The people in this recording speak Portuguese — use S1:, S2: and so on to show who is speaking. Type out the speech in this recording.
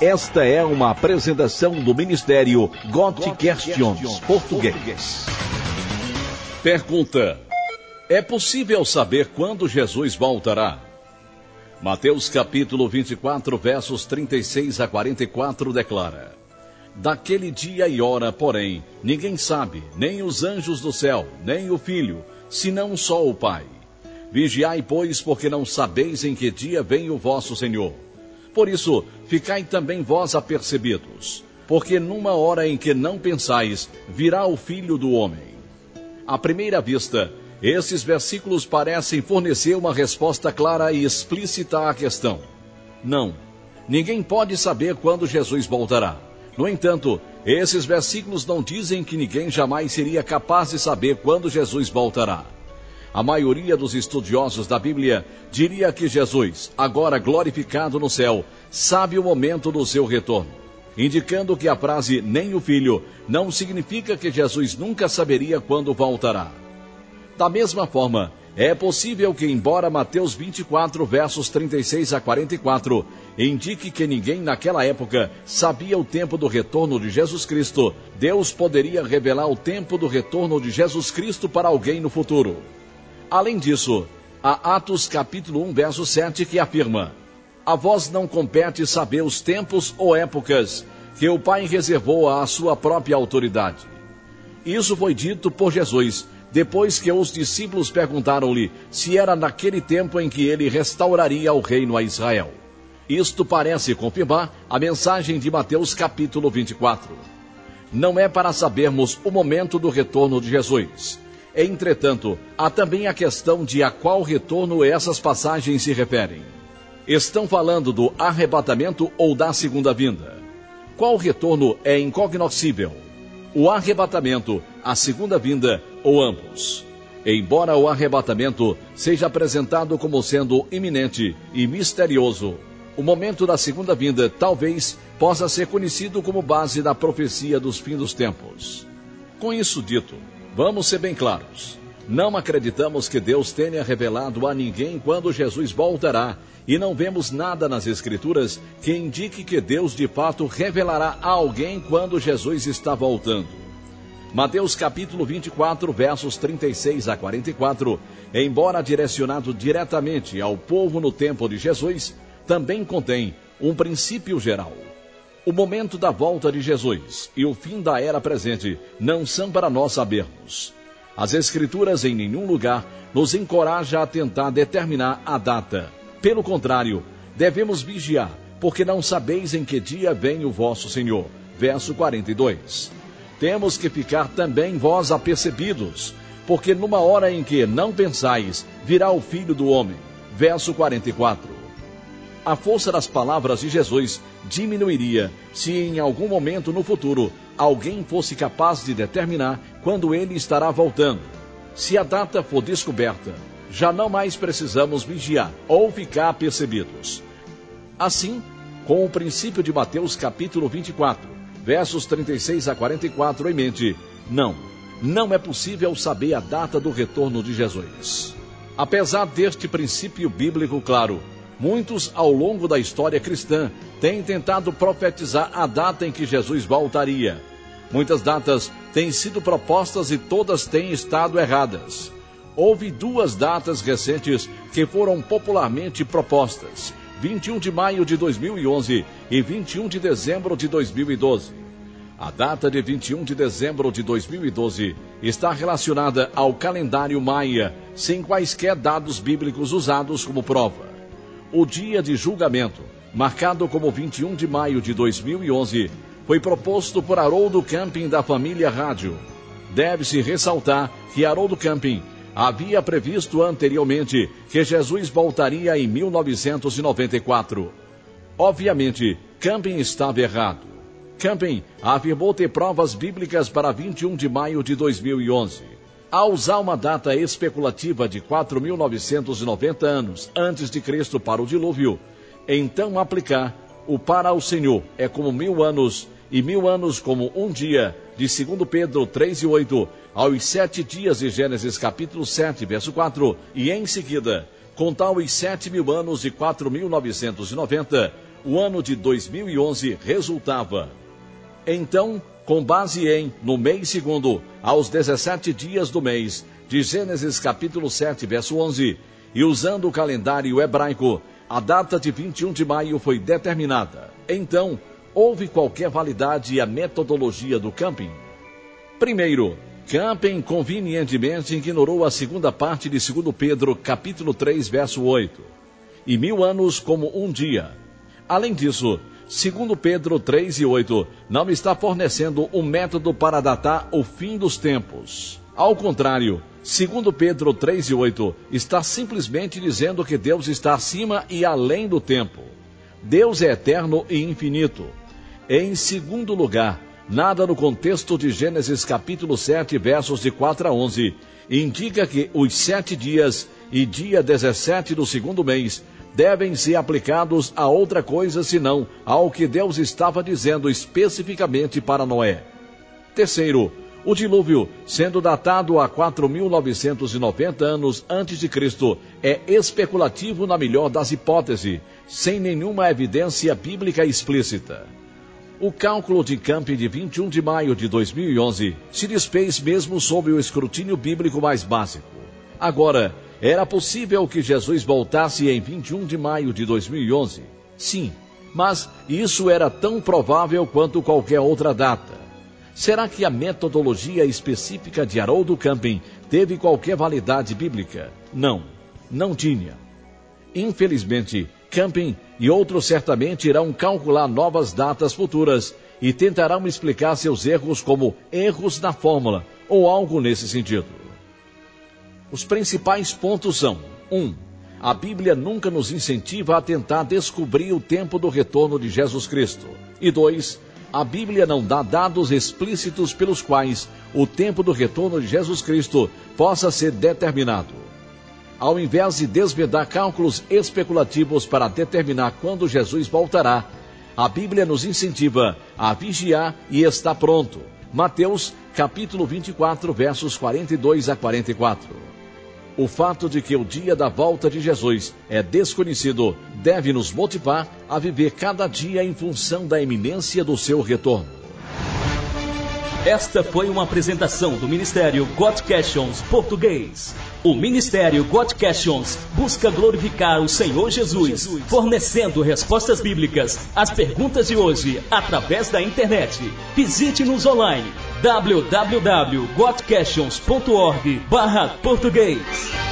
S1: Esta é uma apresentação do Ministério God Questions Português. Pergunta: É possível saber quando Jesus voltará? Mateus capítulo 24, versos 36 a 44 declara: Daquele dia e hora, porém, ninguém sabe, nem os anjos do céu, nem o Filho, senão só o Pai. Vigiai, pois, porque não sabeis em que dia vem o vosso Senhor. Por isso, ficai também vós apercebidos, porque numa hora em que não pensais, virá o Filho do Homem. À primeira vista, esses versículos parecem fornecer uma resposta clara e explícita à questão. Não, ninguém pode saber quando Jesus voltará. No entanto, esses versículos não dizem que ninguém jamais seria capaz de saber quando Jesus voltará. A maioria dos estudiosos da Bíblia diria que Jesus, agora glorificado no céu, sabe o momento do seu retorno, indicando que a frase nem o filho não significa que Jesus nunca saberia quando voltará. Da mesma forma, é possível que, embora Mateus 24, versos 36 a 44, indique que ninguém naquela época sabia o tempo do retorno de Jesus Cristo, Deus poderia revelar o tempo do retorno de Jesus Cristo para alguém no futuro. Além disso, há Atos capítulo 1, verso 7 que afirma: A vós não compete saber os tempos ou épocas que o Pai reservou à sua própria autoridade. Isso foi dito por Jesus, depois que os discípulos perguntaram-lhe se era naquele tempo em que ele restauraria o reino a Israel. Isto parece confirmar a mensagem de Mateus capítulo 24. Não é para sabermos o momento do retorno de Jesus Entretanto, há também a questão de a qual retorno essas passagens se referem. Estão falando do arrebatamento ou da segunda vinda? Qual retorno é incognoscível? O arrebatamento, a segunda vinda ou ambos? Embora o arrebatamento seja apresentado como sendo iminente e misterioso, o momento da segunda vinda talvez possa ser conhecido como base da profecia dos fins dos tempos. Com isso dito, Vamos ser bem claros. Não acreditamos que Deus tenha revelado a ninguém quando Jesus voltará, e não vemos nada nas Escrituras que indique que Deus de fato revelará a alguém quando Jesus está voltando. Mateus capítulo 24, versos 36 a 44, embora direcionado diretamente ao povo no tempo de Jesus, também contém um princípio geral. O momento da volta de Jesus e o fim da era presente não são para nós sabermos. As Escrituras em nenhum lugar nos encoraja a tentar determinar a data. Pelo contrário, devemos vigiar, porque não sabeis em que dia vem o vosso Senhor. Verso 42. Temos que ficar também vós apercebidos, porque numa hora em que não pensais, virá o Filho do Homem. Verso 44 a força das palavras de Jesus diminuiria se em algum momento no futuro alguém fosse capaz de determinar quando ele estará voltando. Se a data for descoberta, já não mais precisamos vigiar ou ficar percebidos. Assim, com o princípio de Mateus capítulo 24, versos 36 a 44 em mente, não, não é possível saber a data do retorno de Jesus. Apesar deste princípio bíblico claro, Muitos, ao longo da história cristã, têm tentado profetizar a data em que Jesus voltaria. Muitas datas têm sido propostas e todas têm estado erradas. Houve duas datas recentes que foram popularmente propostas: 21 de maio de 2011 e 21 de dezembro de 2012. A data de 21 de dezembro de 2012 está relacionada ao calendário maia, sem quaisquer dados bíblicos usados como prova o dia de julgamento, marcado como 21 de maio de 2011, foi proposto por Haroldo Camping da família Rádio. Deve-se ressaltar que Haroldo Camping havia previsto anteriormente que Jesus voltaria em 1994. Obviamente, Camping estava errado. Camping afirmou ter provas bíblicas para 21 de maio de 2011. Ao usar uma data especulativa de 4.990 anos antes de Cristo para o dilúvio, então aplicar o para o Senhor é como mil anos e mil anos como um dia, de 2 Pedro 3 e 8, aos sete dias de Gênesis capítulo 7, verso 4, e em seguida, contar os sete mil anos e 4.990, o ano de 2011 resultava. Então, com base em, no mês segundo, aos 17 dias do mês, de Gênesis capítulo 7, verso 11, e usando o calendário hebraico, a data de 21 de maio foi determinada. Então, houve qualquer validade à metodologia do camping? Primeiro, Camping convenientemente ignorou a segunda parte de 2 Pedro, capítulo 3, verso 8. E mil anos como um dia. Além disso, segundo Pedro 3 e 8, não está fornecendo um método para datar o fim dos tempos. Ao contrário, segundo Pedro 3 e 8, está simplesmente dizendo que Deus está acima e além do tempo. Deus é eterno e infinito. Em segundo lugar, Nada no contexto de Gênesis capítulo 7, versos de 4 a 11, indica que os sete dias e dia 17 do segundo mês devem ser aplicados a outra coisa senão ao que Deus estava dizendo especificamente para Noé. Terceiro, o dilúvio, sendo datado a 4.990 anos antes de Cristo, é especulativo na melhor das hipóteses, sem nenhuma evidência bíblica explícita. O cálculo de Camp de 21 de maio de 2011 se desfez mesmo sob o escrutínio bíblico mais básico. Agora, era possível que Jesus voltasse em 21 de maio de 2011? Sim, mas isso era tão provável quanto qualquer outra data. Será que a metodologia específica de Haroldo Camping teve qualquer validade bíblica? Não, não tinha. Infelizmente, Camping e outros certamente irão calcular novas datas futuras e tentarão explicar seus erros como erros na fórmula ou algo nesse sentido. Os principais pontos são: 1. Um, a Bíblia nunca nos incentiva a tentar descobrir o tempo do retorno de Jesus Cristo. E 2. A Bíblia não dá dados explícitos pelos quais o tempo do retorno de Jesus Cristo possa ser determinado ao invés de desvendar cálculos especulativos para determinar quando Jesus voltará, a Bíblia nos incentiva a vigiar e estar pronto. Mateus, capítulo 24, versos 42 a 44. O fato de que o dia da volta de Jesus é desconhecido deve nos motivar a viver cada dia em função da iminência do seu retorno.
S2: Esta foi uma apresentação do Ministério God Questions Português. O Ministério God Questions busca glorificar o Senhor Jesus, fornecendo respostas bíblicas às perguntas de hoje através da internet. Visite-nos online www.godquestions.org/português.